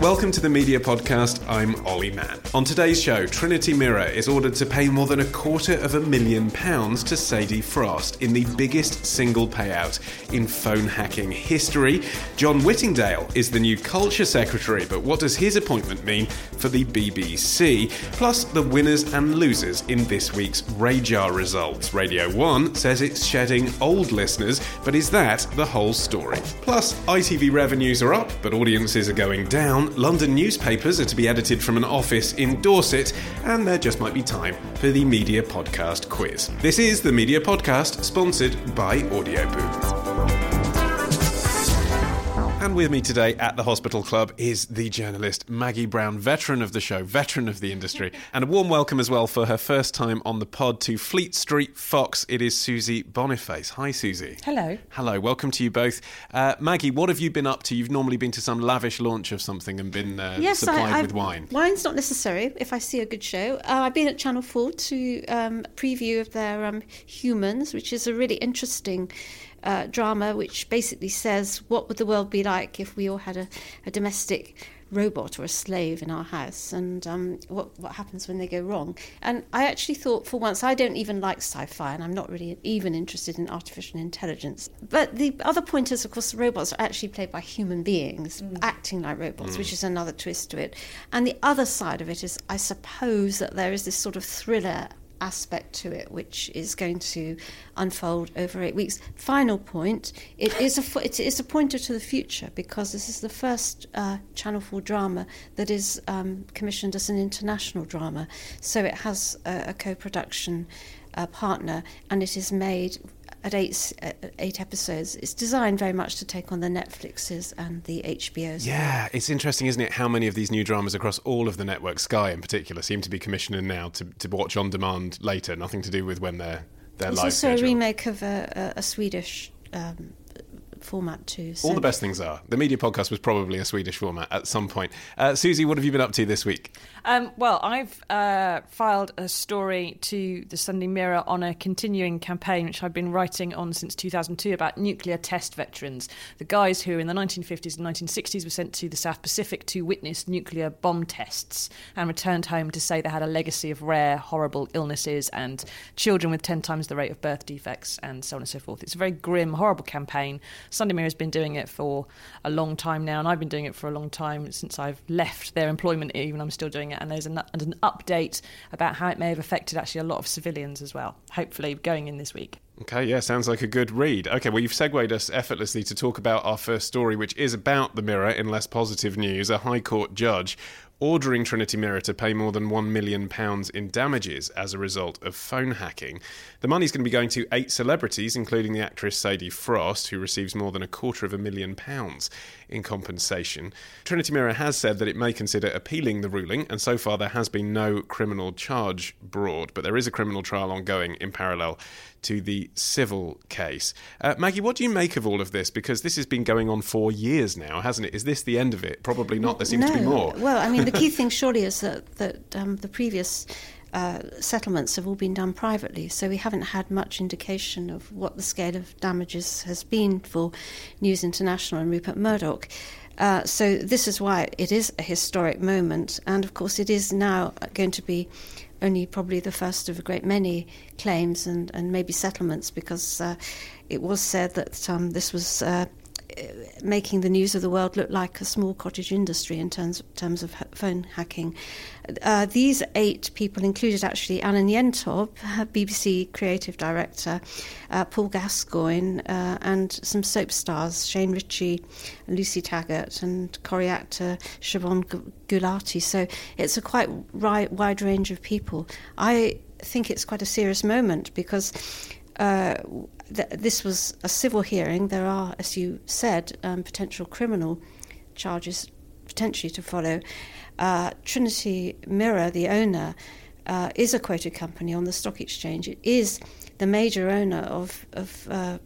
Welcome to the Media Podcast. I'm Olly Mann. On today's show, Trinity Mirror is ordered to pay more than a quarter of a million pounds to Sadie Frost in the biggest single payout in phone hacking history. John Whittingdale is the new Culture Secretary, but what does his appointment mean for the BBC? Plus, the winners and losers in this week's RAJAR results. Radio 1 says it's shedding old listeners, but is that the whole story? Plus, ITV revenues are up, but audiences are going down. London newspapers are to be edited from an office in Dorset, and there just might be time for the Media Podcast quiz. This is the Media Podcast, sponsored by Audio Boom. And with me today at the Hospital Club is the journalist Maggie Brown, veteran of the show, veteran of the industry, and a warm welcome as well for her first time on the pod to Fleet Street Fox. It is Susie Boniface. Hi, Susie. Hello. Hello, welcome to you both. Uh, Maggie, what have you been up to? You've normally been to some lavish launch of something and been uh, Yes, supplied I, I, with wine. Wine's not necessary if I see a good show. Uh, I've been at Channel 4 to um, preview of their um, Humans, which is a really interesting uh, drama which basically says what would the world be like if we all had a, a domestic robot or a slave in our house and um, what, what happens when they go wrong. And I actually thought for once, I don't even like sci fi and I'm not really even interested in artificial intelligence. But the other point is, of course, the robots are actually played by human beings acting like robots, which is another twist to it. And the other side of it is, I suppose, that there is this sort of thriller aspect to it, which is going to unfold over eight weeks. Final point: it is a it is a pointer to the future because this is the first uh, Channel Four drama that is um, commissioned as an international drama. So it has a, a co-production uh, partner, and it is made at eight uh, eight episodes. It's designed very much to take on the Netflixes and the HBOs. Yeah, it's interesting, isn't it, how many of these new dramas across all of the networks, Sky in particular, seem to be commissioning now to, to watch on demand later, nothing to do with when they're, they're It's live also a remake of a, a, a Swedish um, format too. All the best things are. The media podcast was probably a Swedish format at some point. Uh, Susie, what have you been up to this week? Um, well, I've uh, filed a story to the Sunday Mirror on a continuing campaign which I've been writing on since 2002 about nuclear test veterans, the guys who in the 1950s and 1960s were sent to the South Pacific to witness nuclear bomb tests and returned home to say they had a legacy of rare, horrible illnesses and children with 10 times the rate of birth defects and so on and so forth. It's a very grim, horrible campaign. Sunday Mirror has been doing it for a long time now, and I've been doing it for a long time since I've left their employment, even I'm still doing it. And there's an, an update about how it may have affected actually a lot of civilians as well, hopefully going in this week. Okay, yeah, sounds like a good read. Okay, well, you've segued us effortlessly to talk about our first story, which is about the Mirror in less positive news. A High Court judge ordering Trinity Mirror to pay more than £1 million in damages as a result of phone hacking. The money's going to be going to eight celebrities, including the actress Sadie Frost, who receives more than a quarter of a million pounds in compensation. Trinity Mirror has said that it may consider appealing the ruling, and so far there has been no criminal charge brought, but there is a criminal trial ongoing in parallel to the civil case. Uh, Maggie, what do you make of all of this? Because this has been going on for years now, hasn't it? Is this the end of it? Probably not. There seems no. to be more. Well, I mean, the key thing surely is that that um, the previous. Uh, settlements have all been done privately, so we haven't had much indication of what the scale of damages has been for News International and Rupert Murdoch. Uh, so this is why it is a historic moment, and of course it is now going to be only probably the first of a great many claims and, and maybe settlements because uh, it was said that um, this was uh, making the news of the world look like a small cottage industry in terms terms of phone hacking. Uh, these eight people included actually Alan Yentob, BBC creative director, uh, Paul Gascoigne, uh, and some soap stars Shane Richie, Lucy Taggart, and Corrie actor Shobna Gulati. So it's a quite wide range of people. I think it's quite a serious moment because. Uh, th- this was a civil hearing. There are, as you said, um, potential criminal charges potentially to follow. Uh, Trinity Mirror, the owner, uh, is a quoted company on the stock exchange. It is the major owner of, of uh,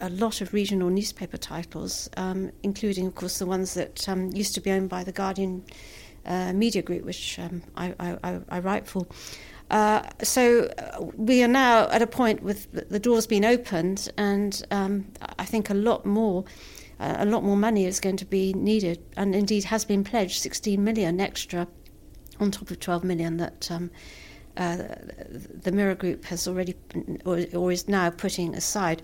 a lot of regional newspaper titles, um, including, of course, the ones that um, used to be owned by the Guardian uh, Media Group, which um, I, I, I, write for. Uh, so uh, we are now at a point with the doors being opened, and um, I think a lot more. Uh, a lot more money is going to be needed, and indeed has been pledged 16 million extra on top of 12 million that um, uh, the Mirror Group has already or, or, is now putting aside.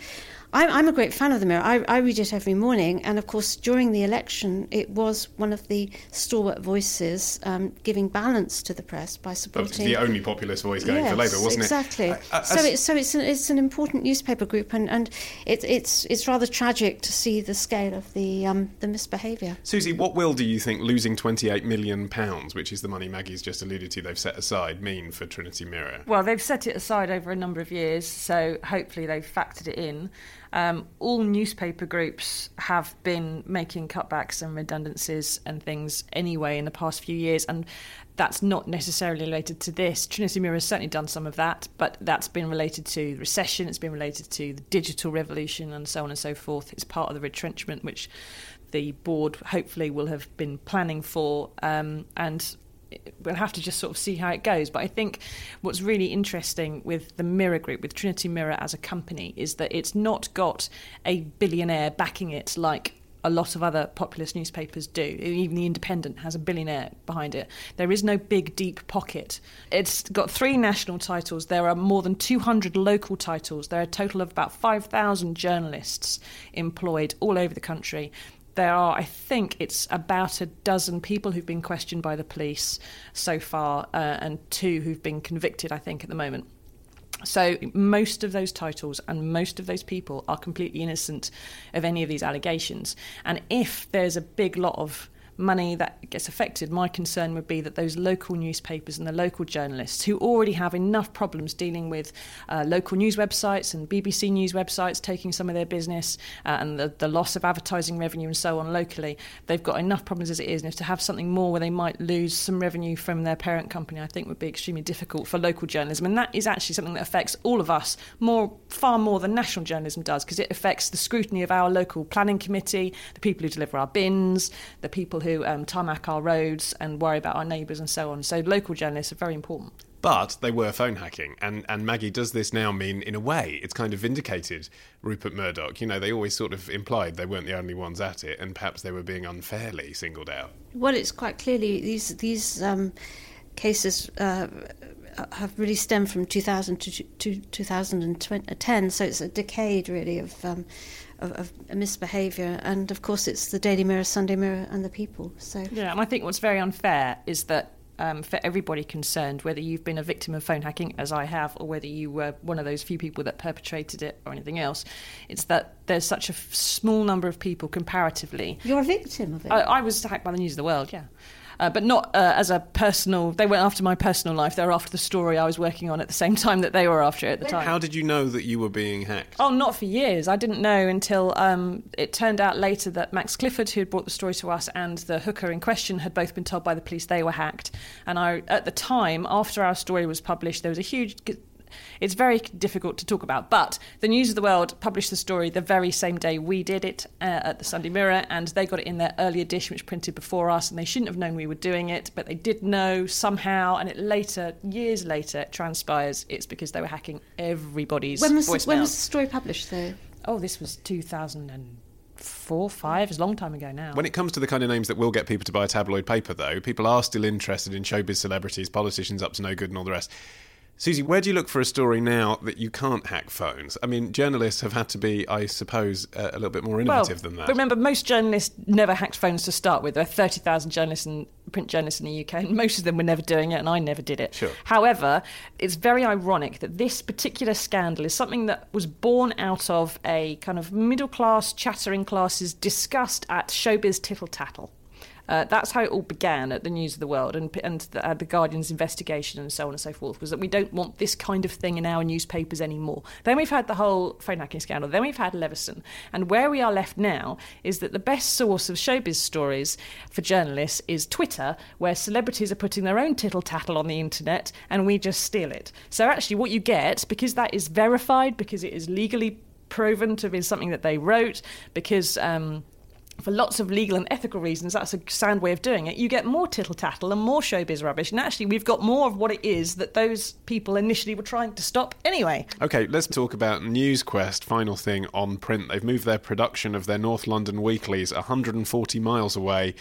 I'm, I'm a great fan of the Mirror. I, I, read it every morning, and of course, during the election, it was one of the stalwart voices um, giving balance to the press by supporting the only populist voice going yes, for Labour, wasn't exactly. it? Exactly. Uh, so it's so it's an, it's an important newspaper group, and, and it, it's it's rather tragic to see the scale of the um, the misbehaviour. Susie, what will do you think losing 28 million pounds, which is the money Maggie's just alluded to, they've set aside, mean for Trinity Mirror? Well, they've set it aside over a number of years, so hopefully they've factored it in. Um, all newspaper groups have been making cutbacks and redundancies and things anyway in the past few years, and that's not necessarily related to this. Trinity Mirror has certainly done some of that, but that's been related to recession, it's been related to the digital revolution, and so on and so forth. It's part of the retrenchment which the board hopefully will have been planning for, um, and we'll have to just sort of see how it goes. But I think what's really interesting with the Mirror Group, with Trinity Mirror as a company, is that it's not got a billionaire backing it like a lot of other populist newspapers do. Even The Independent has a billionaire behind it. There is no big, deep pocket. It's got three national titles. There are more than 200 local titles. There are a total of about 5,000 journalists employed all over the country there are, I think, it's about a dozen people who've been questioned by the police so far, uh, and two who've been convicted, I think, at the moment. So most of those titles and most of those people are completely innocent of any of these allegations. And if there's a big lot of money that gets affected, my concern would be that those local newspapers and the local journalists who already have enough problems dealing with uh, local news websites and BBC news websites taking some of their business uh, and the, the loss of advertising revenue and so on locally, they've got enough problems as it is. And if to have something more where they might lose some revenue from their parent company, I think would be extremely difficult for local journalism. And that is actually something that affects all of us more, far more than national journalism does, because it affects the scrutiny of our local planning committee, the people who deliver our bins, the people who um, tarmac our roads and worry about our neighbours and so on. So local journalists are very important. But they were phone hacking, and, and Maggie, does this now mean, in a way, it's kind of vindicated Rupert Murdoch? You know, they always sort of implied they weren't the only ones at it, and perhaps they were being unfairly singled out. Well, it's quite clearly these these um, cases uh, have really stemmed from 2000 to, to 2010, so it's a decade really of. Um, of, of misbehaviour. And of course, it's the Daily Mirror, Sunday Mirror, and the People. So yeah, and I think what's very unfair is that. Um, for everybody concerned, whether you've been a victim of phone hacking, as I have, or whether you were one of those few people that perpetrated it or anything else, it's that there's such a f- small number of people comparatively. You're a victim of it. I, I was hacked by the News of the World, yeah uh, but not uh, as a personal. They went after my personal life. They were after the story I was working on at the same time that they were after it at the time. How did you know that you were being hacked? Oh, not for years. I didn't know until um, it turned out later that Max Clifford, who had brought the story to us, and the hooker in question had both been told by the police they were hacked. And I, at the time, after our story was published, there was a huge it's very difficult to talk about. But the News of the World published the story the very same day we did it uh, at the Sunday Mirror, and they got it in their early edition, which printed before us, and they shouldn't have known we were doing it, but they did know somehow, and it later, years later, it transpires it's because they were hacking everybody's when was, voicemails. When was the story published, though? Oh, this was 2000 and four, five. It's a long time ago now. When it comes to the kind of names that will get people to buy a tabloid paper, though, people are still interested in showbiz celebrities, politicians up to no good, and all the rest. Susie, where do you look for a story now that you can't hack phones? I mean, journalists have had to be, I suppose, uh, a little bit more innovative well, than that. But remember, most journalists never hacked phones to start with. There are 30,000 journalists and print journalists in the UK, and most of them were never doing it, and I never did it. Sure. However, it's very ironic that this particular scandal is something that was born out of a kind of middle class, chattering classes disgust at showbiz tittle tattle. Uh, that's how it all began at the News of the World and, and the, uh, the, Guardian's investigation and so on and so forth, was that we don't want this kind of thing in our newspapers anymore. Then we've had the whole phone hacking scandal. Then we've had Leveson. And where we are left now is that the best source of showbiz stories for journalists is Twitter, where celebrities are putting their own tittle tattle on the internet and we just steal it. So actually, what you get, because that is verified, because it is legally proven to be something that they wrote, because. Um, for lots of legal and ethical reasons, that's a sound way of doing it. You get more tittle tattle and more showbiz rubbish. And actually, we've got more of what it is that those people initially were trying to stop anyway. Okay, let's talk about NewsQuest. Final thing on print. They've moved their production of their North London weeklies 140 miles away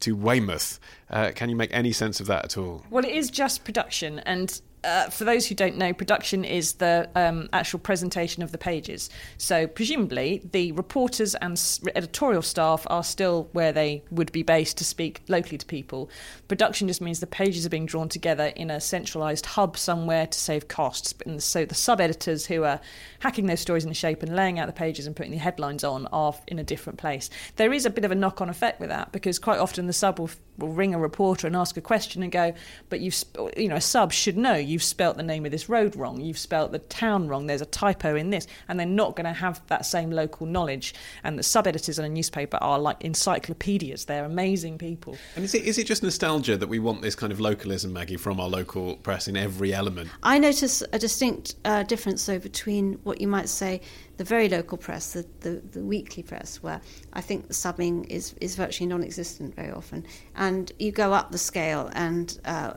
to Weymouth. Uh, can you make any sense of that at all? Well, it is just production, and uh, for those who don't know, production is the um, actual presentation of the pages. So, presumably, the reporters and editorial staff are still where they would be based to speak locally to people. Production just means the pages are being drawn together in a centralised hub somewhere to save costs. And so, the sub editors who are hacking those stories into shape and laying out the pages and putting the headlines on are in a different place. There is a bit of a knock on effect with that because quite often the sub will, will ring a reporter and ask a question and go, But you've, you know, a sub should know you've spelt the name of this road wrong, you've spelt the town wrong, there's a typo in this, and they're not going to have that same local knowledge. And the sub editors on a newspaper are like encyclopedias, they're amazing people. And is it, is it just nostalgia that we want this kind of localism, Maggie, from our local press in every element? I notice a distinct uh, difference, though, between what you might say the very local press, the, the, the, weekly press, where I think the subbing is, is virtually non existent very often. And you go up the scale, and uh,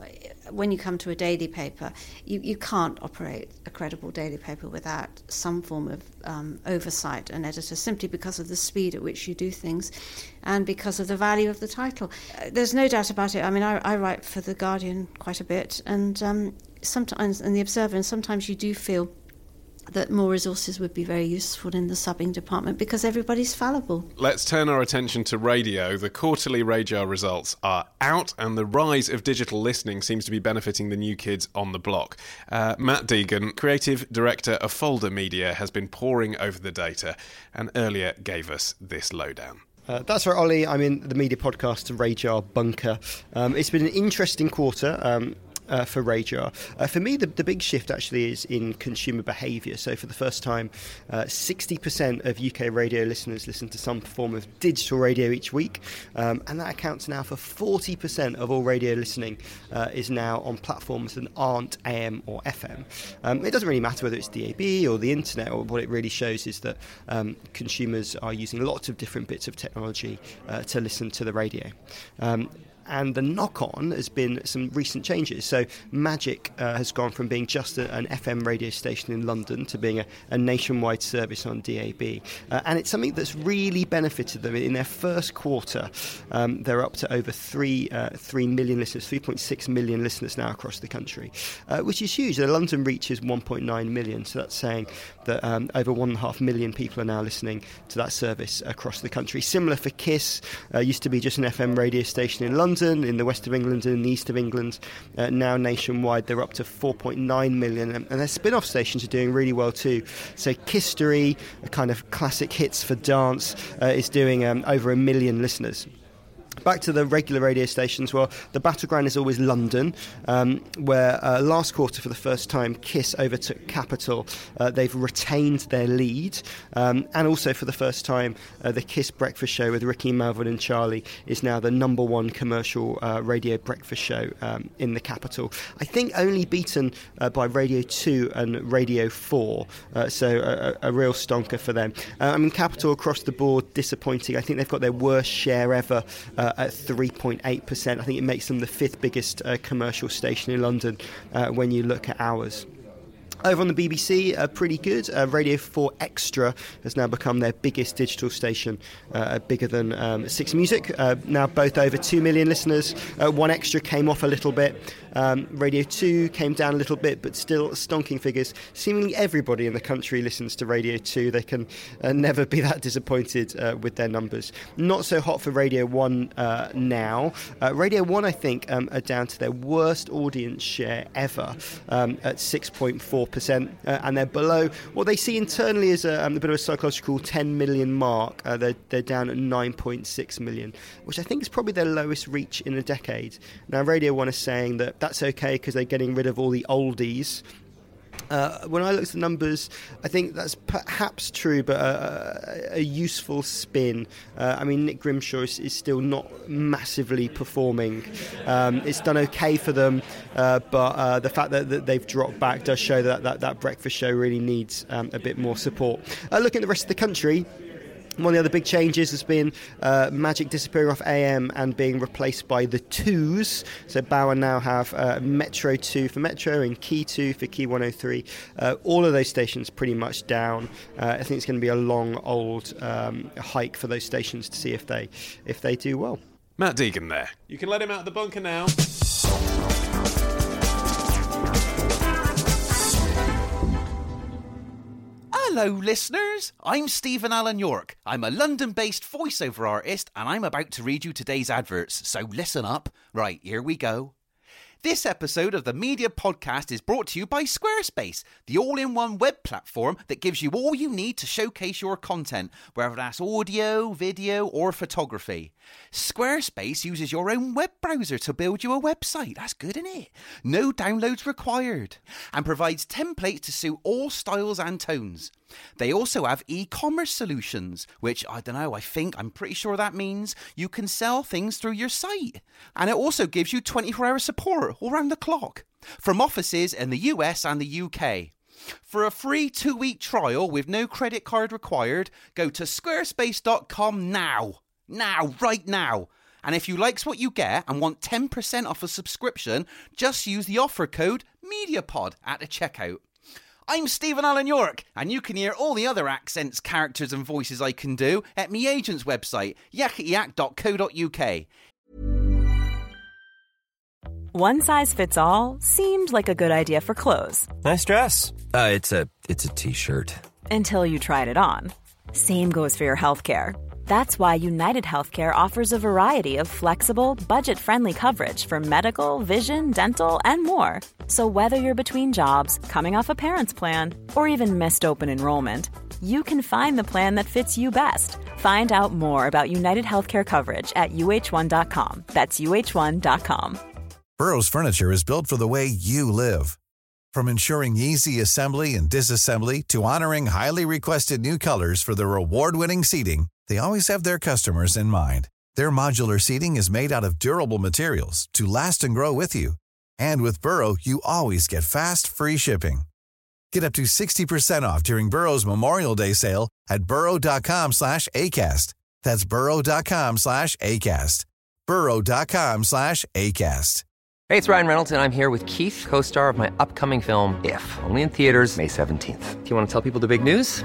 when you come to a daily paper, you, you can't operate a credible daily paper without some form of um, oversight and editor, simply because of the speed at which you do things and because of the value of the title. Uh, there's no doubt about it. I mean, I, I write for The Guardian quite a bit, and um, sometimes, and The Observer, and sometimes you do feel that more resources would be very useful in the subbing department because everybody's fallible. Let's turn our attention to radio. The quarterly RAJAR results are out, and the rise of digital listening seems to be benefiting the new kids on the block. Uh, Matt Deegan, creative director of Folder Media, has been poring over the data and earlier gave us this lowdown. Uh, that's right, Olly. I'm in the media podcast RAJAR Bunker. Um, it's been an interesting quarter. Um, uh, for RAJAR. Uh, for me, the, the big shift actually is in consumer behaviour. So, for the first time, uh, 60% of UK radio listeners listen to some form of digital radio each week, um, and that accounts now for 40% of all radio listening uh, is now on platforms that aren't AM or FM. Um, it doesn't really matter whether it's DAB or the internet, or what it really shows is that um, consumers are using lots of different bits of technology uh, to listen to the radio. And the knock on has been some recent changes. So, Magic uh, has gone from being just a, an FM radio station in London to being a, a nationwide service on DAB. Uh, and it's something that's really benefited them. In their first quarter, um, they're up to over 3, uh, 3 million listeners, 3.6 million listeners now across the country, uh, which is huge. The London reach is 1.9 million, so that's saying that um, over 1.5 million people are now listening to that service across the country. Similar for KISS, uh, used to be just an FM radio station in London. London, in the west of England, and in the east of England. Uh, now nationwide, they're up to 4.9 million, and, and their spin off stations are doing really well too. So, Kisstory, a kind of classic hits for dance, uh, is doing um, over a million listeners back to the regular radio stations. Well, the battleground is always London, um, where uh, last quarter, for the first time, Kiss overtook Capital. Uh, they've retained their lead, um, and also for the first time, uh, the Kiss Breakfast Show with Ricky, Melvin, and Charlie is now the number one commercial uh, radio breakfast show um, in the capital. I think only beaten uh, by Radio Two and Radio Four, uh, so a, a, real stonker for them. I mean, Capital across the board disappointing. I think they've got their worst share ever at 3.8%. I think it makes them the fifth biggest uh, commercial station in London uh, when you look at hours. Over on the BBC, uh, pretty good. Uh, Radio 4 Extra has now become their biggest digital station, uh, bigger than um, Six Music. Uh, now both over 2 million listeners. Uh, one Extra came off a little bit. Um, Radio 2 came down a little bit, but still stonking figures. Seemingly everybody in the country listens to Radio 2. They can uh, never be that disappointed with their numbers. Not so hot for Radio 1 now. Radio 1, I think, um, are down to their worst audience share ever um, at 6.4% percent uh, and they're below what they see internally as a, um, a bit of a psychological 10 million mark. Uh, they're, they're down at 9.6 million, which I think is probably their lowest reach in a decade. Now, Radio 1 is saying that that's okay because they're getting rid of all the oldies uh, when I look at the numbers, I think that's perhaps true, but a, a, a useful spin. Uh, I mean, Nick Grimshaw is, is still not massively performing. Um, it's done okay for them, uh, but uh, the fact that, that, they've dropped back does show that that, that breakfast show really needs um, a bit more support. Uh, looking at the rest of the country, one of the other big changes has been uh, Magic disappearing off AM and being replaced by the twos. So Bauer now have uh, Metro 2 for Metro and Key 2 for Key 103. Uh, all of those stations pretty much down. Uh, I think it's going to be a long, old um, hike for those stations to see if they if they do well. Matt Deegan there. You can let him out of the bunker now. Hello, listeners. I'm Stephen Allen York. I'm a London based voiceover artist, and I'm about to read you today's adverts, so listen up. Right, here we go. This episode of the Media Podcast is brought to you by Squarespace, the all in one web platform that gives you all you need to showcase your content, whether that's audio, video, or photography. Squarespace uses your own web browser to build you a website. That's good, isn't it? No downloads required. And provides templates to suit all styles and tones. They also have e commerce solutions, which I don't know, I think, I'm pretty sure that means you can sell things through your site. And it also gives you 24 hour support all around the clock from offices in the US and the UK. For a free two week trial with no credit card required, go to squarespace.com now. Now, right now. And if you likes what you get and want 10% off a subscription, just use the offer code MEDIAPOD at the checkout. I'm Stephen Allen York, and you can hear all the other accents, characters, and voices I can do at me agent's website, yaketyak.co.uk. One size fits all seemed like a good idea for clothes. Nice dress. Uh, it's a it's a t-shirt. Until you tried it on. Same goes for your health care. That's why United Healthcare offers a variety of flexible, budget friendly coverage for medical, vision, dental, and more. So, whether you're between jobs, coming off a parent's plan, or even missed open enrollment, you can find the plan that fits you best. Find out more about United Healthcare coverage at uh1.com. That's uh1.com. Burrow's Furniture is built for the way you live. From ensuring easy assembly and disassembly to honoring highly requested new colors for their award winning seating, they always have their customers in mind. Their modular seating is made out of durable materials to last and grow with you. And with Burrow, you always get fast, free shipping. Get up to 60% off during Burrow's Memorial Day sale at burrow.com slash ACAST. That's burrow.com slash ACAST. burrow.com slash ACAST. Hey, it's Ryan Reynolds, and I'm here with Keith, co-star of my upcoming film, If, only in theaters May 17th. Do you want to tell people the big news?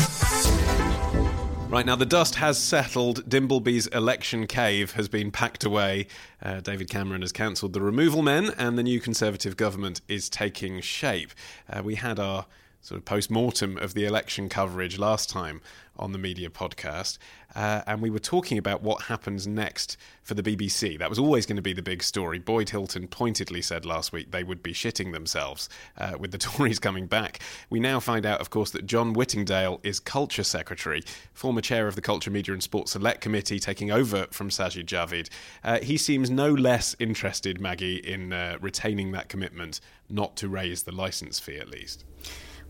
Right now, the dust has settled. Dimbleby's election cave has been packed away. Uh, David Cameron has cancelled the removal men, and the new Conservative government is taking shape. Uh, we had our sort of post mortem of the election coverage last time on the media podcast, uh, and we were talking about what happens next for the BBC. That was always going to be the big story. Boyd Hilton pointedly said last week they would be shitting themselves uh, with the Tories coming back. We now find out, of course, that John Whittingdale is Culture Secretary, former chair of the Culture, Media and Sports Select Committee, taking over from Sajid Javid. Uh, he seems no less interested, Maggie, in uh, retaining that commitment not to raise the licence fee at least.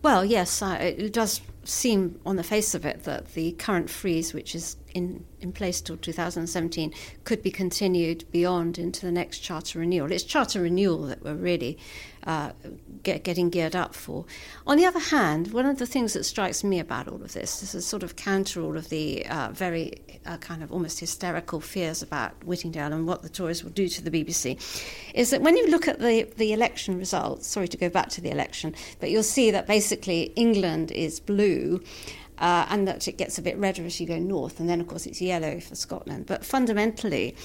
Well, yes, it does seem on the face of it that the current freeze, which is in, in place till 2017, could be continued beyond into the next charter renewal. It's charter renewal that we're really uh, get, getting geared up for. On the other hand, one of the things that strikes me about all of this, this is sort of counter all of the uh, very uh, kind of almost hysterical fears about Whittingdale and what the Tories will do to the BBC, is that when you look at the, the election results, sorry to go back to the election, but you'll see that basically England is blue. Uh, and that it gets a bit redder as you go north, and then of course it's yellow for Scotland. But fundamentally,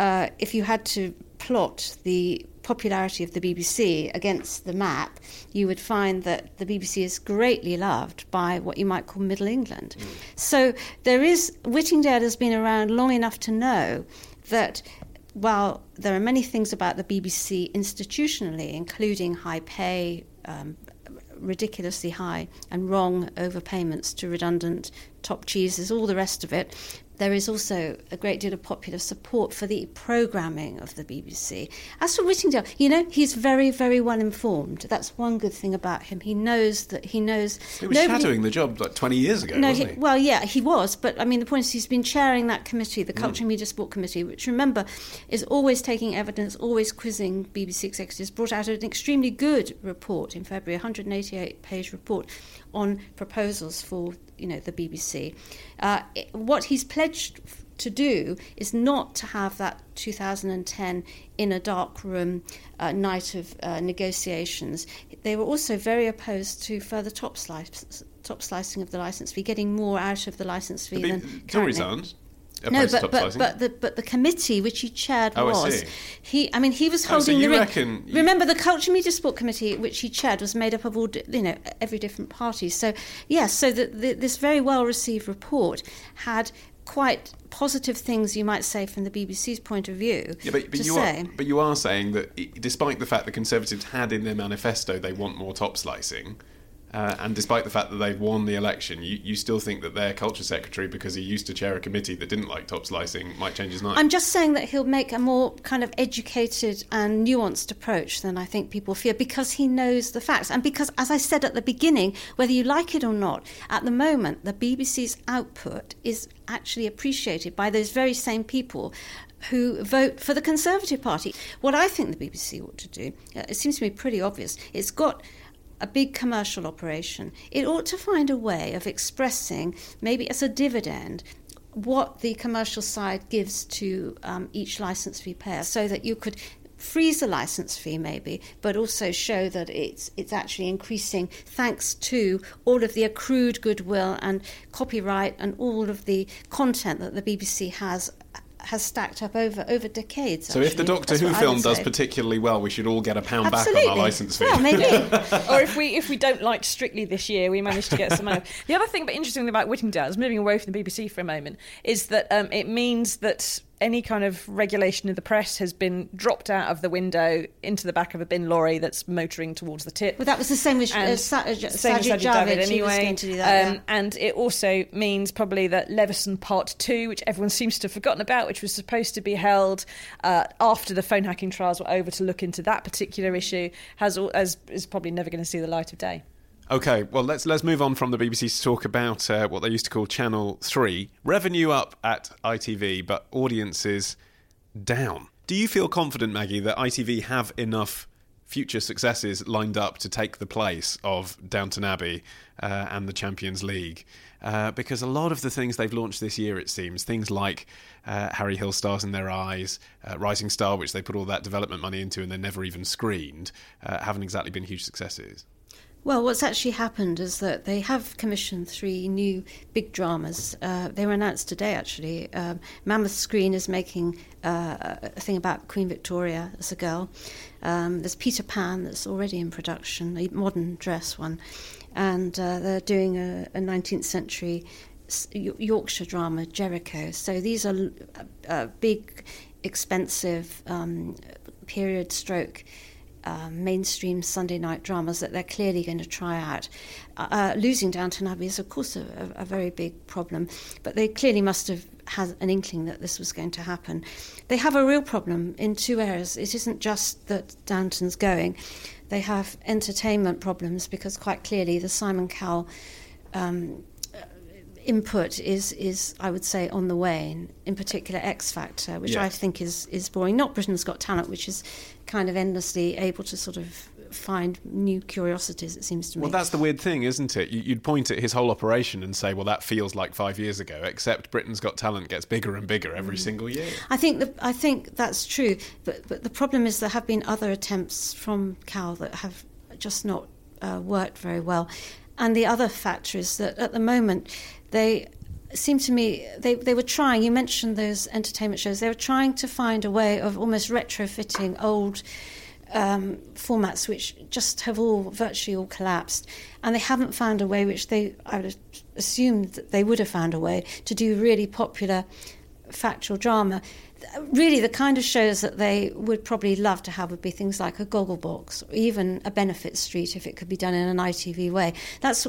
uh, if you had to plot the popularity of the BBC against the map, you would find that the BBC is greatly loved by what you might call Middle England. Mm. So there is, Whittingdale has been around long enough to know that while there are many things about the BBC institutionally, including high pay, um, ridiculously high and wrong overpayments to redundant top cheeses, all the rest of it, there is also a great deal of popular support for the programming of the BBC. As for Whittingdale, you know, he's very, very well informed. That's one good thing about him. He knows that he knows. He was nobody, shadowing the job like 20 years ago, no, he? Well, yeah, he was. But I mean, the point is, he's been chairing that committee, the Culture mm. Media Sport Committee, which remember is always taking evidence, always quizzing BBC executives, brought out an extremely good report in February, a 188 page report on proposals for you know the BBC. Uh, what he's pledged to do is not to have that 2010 in a dark room uh, night of uh, negotiations. They were also very opposed to further top, slice, top slicing of the license fee, getting more out of the license fee than Tories aren't no, but but, but the but the committee which he chaired oh, was I he. I mean, he was holding oh, so the ring. Reckon. Remember, the Culture Media Sport Committee which he chaired was made up of all you know every different party. So yes, so the, the, this very well received report had quite positive things you might say from the BBC's point of view. Yeah, but, but you say. are but you are saying that despite the fact the Conservatives had in their manifesto they want more top slicing uh, and despite the fact that they've won the election, you, you still think that their culture secretary, because he used to chair a committee that didn't like top slicing, might change his mind. I'm just saying that he'll make a more kind of educated and nuanced approach than I think people fear because he knows the facts. And because, as I said at the beginning, whether you like it or not, at the moment, the BBC's output is actually appreciated by those very same people who vote for the Conservative Party. What I think the BBC ought to do, uh, it seems to me pretty obvious, it's got a big commercial operation, it ought to find a way of expressing, maybe as a dividend, what the commercial side gives to um, each license fee payer so that you could freeze the license fee maybe but also show that it's it's actually increasing thanks to all of the accrued goodwill and copyright and all of the content that the BBC has has stacked up over over decades. So actually. if the Doctor That's Who film does particularly well, we should all get a pound Absolutely. back on our license fee. Well, maybe. or if we if we don't like Strictly this year, we manage to get some money. The other thing, but interesting about Whittingdale, is moving away from the BBC for a moment, is that um, it means that any kind of regulation of the press has been dropped out of the window into the back of a bin lorry that's motoring towards the tip. Well, that was the same with uh, Sa- uh, Sajid Javid, anyway. That, um, yeah. And it also means probably that Leveson Part 2, which everyone seems to have forgotten about, which was supposed to be held uh, after the phone hacking trials were over to look into that particular issue, has, has is probably never going to see the light of day. Okay, well let's let's move on from the BBC to talk about uh, what they used to call Channel Three. Revenue up at ITV, but audiences down. Do you feel confident, Maggie, that ITV have enough future successes lined up to take the place of Downton Abbey uh, and the Champions League? Uh, because a lot of the things they've launched this year, it seems, things like uh, Harry Hill Stars in Their Eyes, uh, Rising Star, which they put all that development money into and they're never even screened, uh, haven't exactly been huge successes. Well, what's actually happened is that they have commissioned three new big dramas. Uh, they were announced today, actually. Um, Mammoth Screen is making uh, a thing about Queen Victoria as a girl. Um, there's Peter Pan that's already in production, a modern dress one. And uh, they're doing a, a, 19th century Yorkshire drama, Jericho. So these are uh, big, expensive um, period stroke um, mainstream Sunday night dramas that they're clearly going to try out. Uh, uh, losing Downton Abbey is, of course, a, a, very big problem, but they clearly must have had an inkling that this was going to happen. They have a real problem in two areas. It isn't just that Downton's going. they have entertainment problems because quite clearly the Simon Cowell um, input is, is, I would say, on the way. In, in particular, X Factor, which Yes. I think is is boring. Not Britain's Got Talent, which is kind of endlessly able to sort of find new curiosities. It seems to me. Well, that's the weird thing, isn't it? You- You'd point at his whole operation and say, well, that feels like five years ago, except Britain's Got Talent gets bigger and bigger every Mm. single year. I think the, I think that's true, but but the problem is there have been other attempts from Cowell that have just not uh, worked very well, and the other factor is that at the moment they seem to me they, they were trying. You mentioned those entertainment shows. They were trying to find a way of almost retrofitting old. Um, formats which just have all virtually all collapsed, and they haven't found a way which they I would assume that they would have found a way to do really popular factual drama. Really, the kind of shows that they would probably love to have would be things like a Gogglebox or even a Benefit Street if it could be done in an ITV way. That's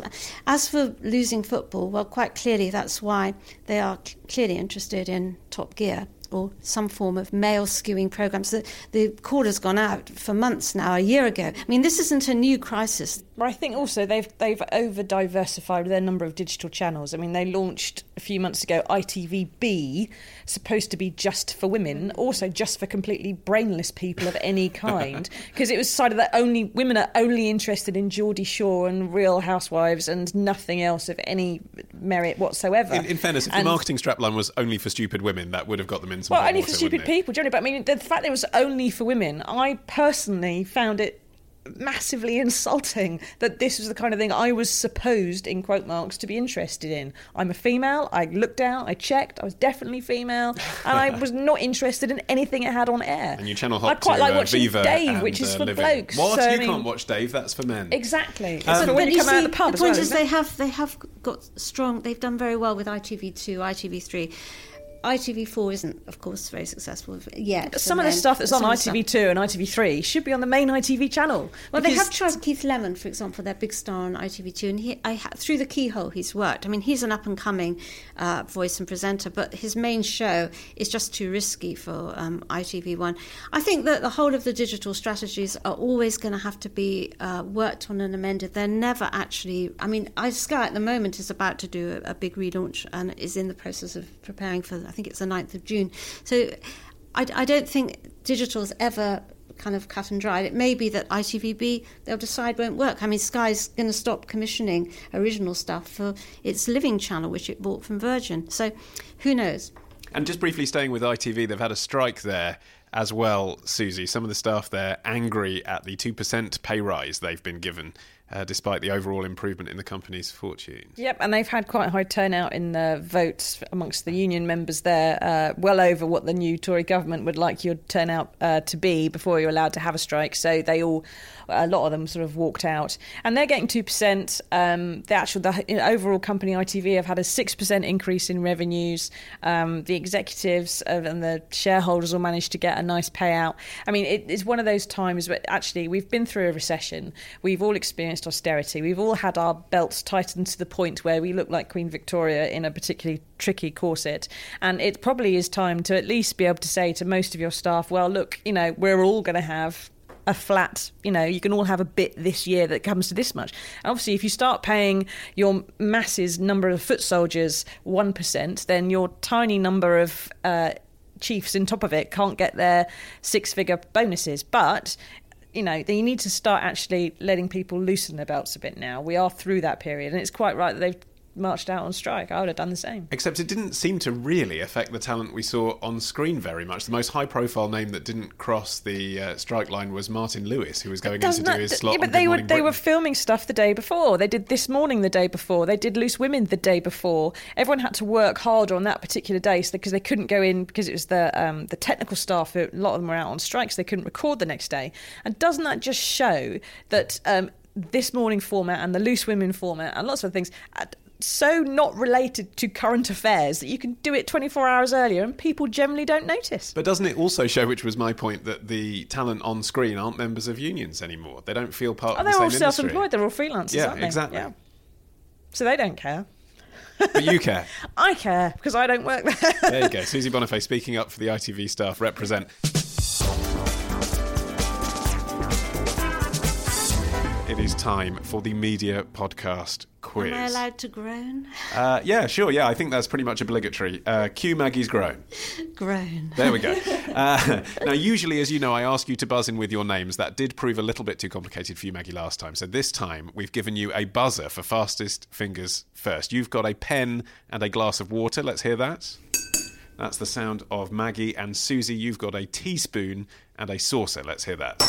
as for losing football. Well, quite clearly, that's why they are clearly interested in Top Gear or some form of male skewing programs. The, the call has gone out for months now, a year ago. I mean, this isn't a new crisis. But I think also they've they've over diversified their number of digital channels. I mean, they launched a few months ago ITVBe, supposed to be just for women, also just for completely brainless people of any kind, because it was decided that only women are only interested in Geordie Shore and Real Housewives and nothing else of any merit whatsoever. In, in fairness, if And- the marketing strapline was only for stupid women, that would have got them in some well, hot only for stupid people, generally. But I mean, the fact that it was only for women, I personally found it massively insulting that this was the kind of thing I was supposed, in quote marks, to be interested in. I'm a female. I looked out. I checked. I was definitely female, and I was not interested in anything it had on air. And you channel I quite to like uh, watching Viva Dave, and, which is uh, for Living. blokes. What? So, I you mean- can't watch Dave? That's for men. Exactly. Um, It's for when but you come out see, of the pub the point well, is they have they have got strong. They've done very well with ITV2, ITV3. ITV4 isn't, of course, very successful yet. But some of the stuff that's on some of stuff- ITV2 and ITV3 should be on the main ITV channel. Well, they have tried Keith Lemon, for example, their big star on ITV2, and he, I, through the keyhole he's worked. I mean, he's an up and coming uh, voice and presenter, but his main show is just too risky for um, ITV1. I think that the whole of the digital strategies are always going to have to be uh, worked on and amended. They're never actually. I mean, Sky at the moment is about to do a, a big relaunch and is in the process of preparing for. I think it's the 9th of June. So. I, I don't think digital's ever kind of cut and dried. It may be that ITVBe they'll decide won't work. I mean, Sky's going to stop commissioning original stuff for its Living channel, which it bought from Virgin. So, who knows? And just briefly staying with ITV, they've had a strike there as well, Susie. Some of the staff there angry at the 2% pay rise they've been given, uh, despite the overall improvement in the company's fortunes. Yep, and they've had quite a high turnout in the votes amongst the union members there, uh, well over what the new Tory government would like your turnout uh, to be before you're allowed to have a strike. So they all, a lot of them, sort of walked out, and they're getting two percent. Um, the actual, the overall company ITV have had a six percent increase in revenues. Um, the executives and the shareholders all managed to get a nice payout. I mean, it, it's one of those times where actually we've been through a recession. We've all experienced austerity. We've all had our belts tightened to the point where we look like Queen Victoria in a particularly tricky corset. And it probably is time to at least be able to say to most of your staff, well, look, you know, we're all going to have a flat, you know, you can all have a bit this year that comes to this much. And obviously, if you start paying your masses number of foot soldiers 1%, then your tiny number of uh, chiefs in top of it can't get their six figure bonuses. But you know, you need to start actually letting people loosen their belts a bit now. We are through that period, and it's quite right that they've marched out on strike. I would have done the same. Except it didn't seem to really affect the talent we saw on screen very much. The most high profile name that didn't cross the uh, strike line was Martin Lewis, who was going in to do his slot. yeah, but they were they were filming stuff the day before. They did this morning the day before. They did Loose Women the day before. Everyone had to work harder on that particular day so because they couldn't go in because it was the um, the technical staff. A lot of them were out on strike, so they couldn't record the next day. And doesn't that just show that um, this morning format and the Loose Women format and lots of things. So not related to current affairs that you can do it 24 hours earlier and people generally don't notice. But doesn't it also show, which was my point, that the talent on screen aren't members of unions anymore? They don't feel part Oh, of the they're all self-employed. They're all freelancers, Yeah, aren't they? exactly. Yeah. So they don't care. But you care. I care because I don't work there. there you go. Susie Boniface speaking up for the ITV staff. Represent. It is time for the media podcast quiz. Am I allowed to groan? Uh, yeah, sure. Yeah, I think that's pretty much obligatory. Uh, cue Maggie's groan. Groan. There we go. Uh, now, usually, as you know, I ask you to buzz in with your names. That did prove a little bit too complicated for you, Maggie, last time. So this time, we've given you a buzzer for fastest fingers first. You've got a pen and a glass of water. Let's hear that. That's the sound of Maggie and Susie. You've got a teaspoon and a saucer. Let's hear that.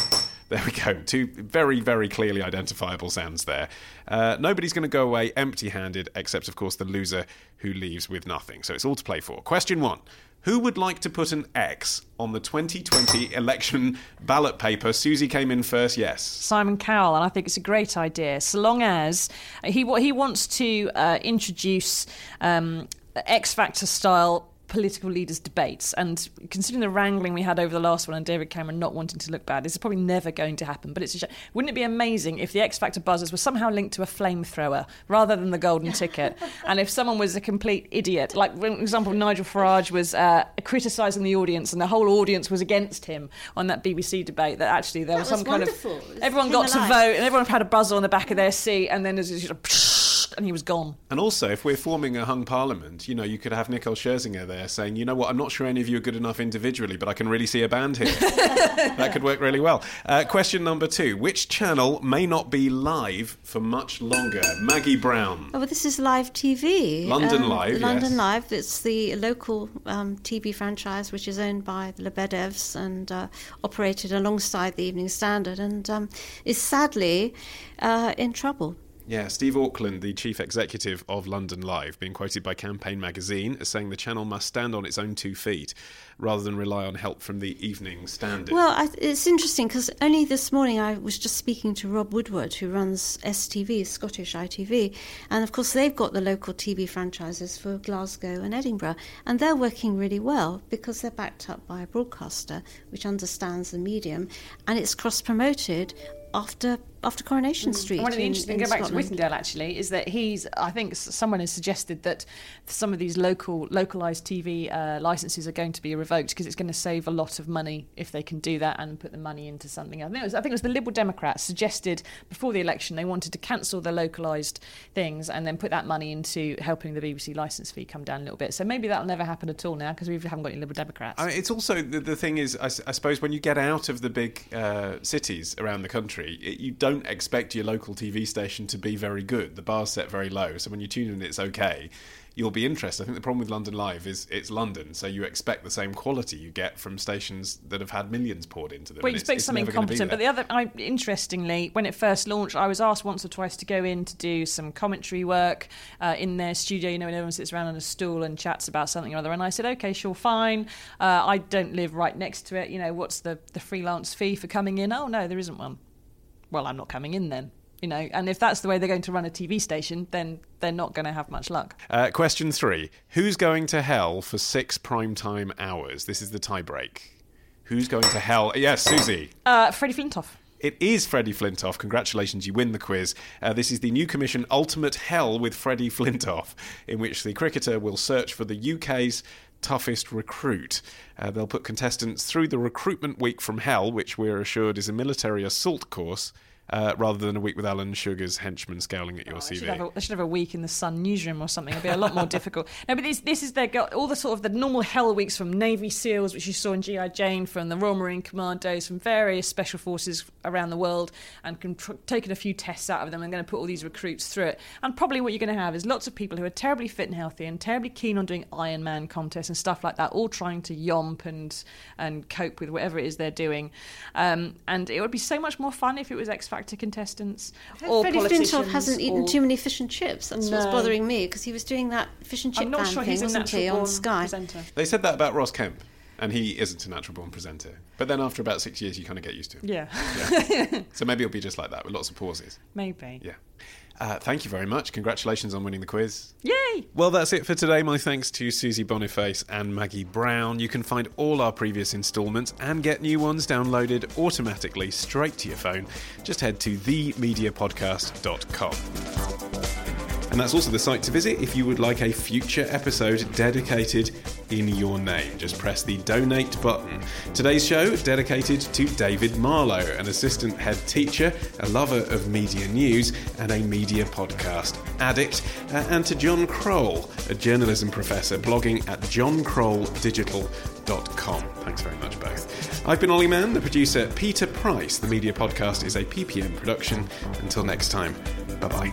There we go. Two very, very clearly identifiable sounds there. Uh, nobody's going to go away empty handed, except, of course, the loser who leaves with nothing. So it's all to play for. Question one Who would like to put an X on the 2020 election ballot paper? Susie came in first, yes. Simon Cowell, and I think it's a great idea. So long as he he wants to uh, introduce um, X Factor style political leaders' debates. And considering the wrangling we had over the last one and David Cameron not wanting to look bad, this is probably never going to happen. But it's a sh- wouldn't it be amazing if the X Factor buzzers were somehow linked to a flamethrower rather than the golden ticket? and if someone was a complete idiot, like for example, Nigel Farage was uh, criticising the audience and the whole audience was against him on that BBC debate, that actually there That was some was kind wonderful. It of everyone got to vote and everyone had a buzzer on the back of their seat, and then there's just a and he was gone. And also, if we're forming a hung parliament, you know, you could have Nicole Scherzinger there saying, you know what, I'm not sure any of you are good enough individually, but I can really see a band here. that could work really well. Uh, question number two Which channel may not be live for much longer? Maggie Brown. Oh, well, this is live TV. London Um, Live, London yes. Live. It's the local um, TV franchise which is owned by the Lebedevs and uh, operated alongside the Evening Standard, and um, is sadly uh, in trouble. Yeah, Steve Auckland, the chief executive of London Live, being quoted by Campaign magazine as saying the channel must stand on its own two feet rather than rely on help from the Evening Standard. Well, I, it's interesting because only this morning I was just speaking to Rob Woodward, who runs STV, Scottish ITV, and of course they've got the local TV franchises for Glasgow and Edinburgh, and they're working really well because they're backed up by a broadcaster which understands the medium, and it's cross promoted after after Coronation Street. One of the interesting, in go back to Scotland. Whittingdale actually, is that he's. I think someone has suggested that some of these local, localized TV uh, licenses are going to be revoked because it's going to save a lot of money if they can do that and put the money into something. I think it was, I think it was the Liberal Democrats suggested before the election they wanted to cancel the localized things and then put that money into helping the BBC license fee come down a little bit. So maybe that'll never happen at all now because we haven't got any Liberal Democrats. I mean, it's also the, the thing is, I suppose, when you get out of the big uh, cities around the country, it, you don't expect your local TV station to be very good. The bar's set very low, so when you tune in, it's okay. You'll be interested. I think the problem with London Live is it's London, so you expect the same quality you get from stations that have had millions poured into them. Well, you expect something never gonna be competent, but the other, I, interestingly, when it first launched, I was asked once or twice to go in to do some commentary work uh, in their studio. You know, when everyone sits around on a stool and chats about something or other, and I said, "Okay, sure, fine. Uh, I don't live right next to it. You know, what's the the freelance fee for coming in? Oh no, there isn't one. Well, I'm not coming in then." You know, and if that's the way they're going to run a TV station, then they're not going to have much luck. Uh, question three: Who's going to hell for six primetime hours? This is the tiebreak. Who's going to hell? Yes, Susie. Uh, Freddie Flintoff. It is Freddie Flintoff. Congratulations, you win the quiz. Uh, this is the new commission Ultimate Hell with Freddie Flintoff, in which the cricketer will search for the UK's toughest recruit. Uh, they'll put contestants through the recruitment week from hell, which we're assured is a military assault course. Uh, rather than a week with Alan Sugar's henchmen scowling at your should, CV. have a, they should have a week in the Sun newsroom or something. It'd be a lot more difficult. No, but this, this is their got all the sort of the normal hell weeks from Navy SEALs, which you saw in GI Jane, from the Royal Marine Commandos, from various special forces around the world, and can tr- taken a few tests out of them and going to put all these recruits through it. And probably what you're going to have is lots of people who are terribly fit and healthy and terribly keen on doing Ironman contests and stuff like that, all trying to yomp and and cope with whatever it is they're doing. Um, and it would be so much more fun if it was X Factor contestants or Freddie politicians. Flintoff hasn't eaten too many fish and chips. That's what's bothering me because he was doing that fish and chip I'm not sure thing, he's a wasn't he, on Sky? presenter. They said that about Ross Kemp, and he isn't a natural born presenter. But then after about six years, you kind of get used to it. Yeah, Yeah. so maybe it'll be just like that with lots of pauses. maybe. Yeah. Uh, thank you very much. Congratulations on winning the quiz. Yay! Well, that's it for today. My thanks to Susie Boniface and Maggie Brown. You can find all our previous instalments and get new ones downloaded automatically straight to your phone. Just head to themediapodcast.com. And that's also the site to visit if you would like a future episode dedicated in your name. Just press the donate button. Today's show dedicated to David Marlowe, an assistant head teacher, a lover of media news, and a media podcast addict, uh, and to John Kroll, a journalism professor blogging at johnkrolldigital.com. Thanks very much, both. I've been Olly Mann, the producer Peter Price. The media podcast is a PPM production. Until next time, bye bye.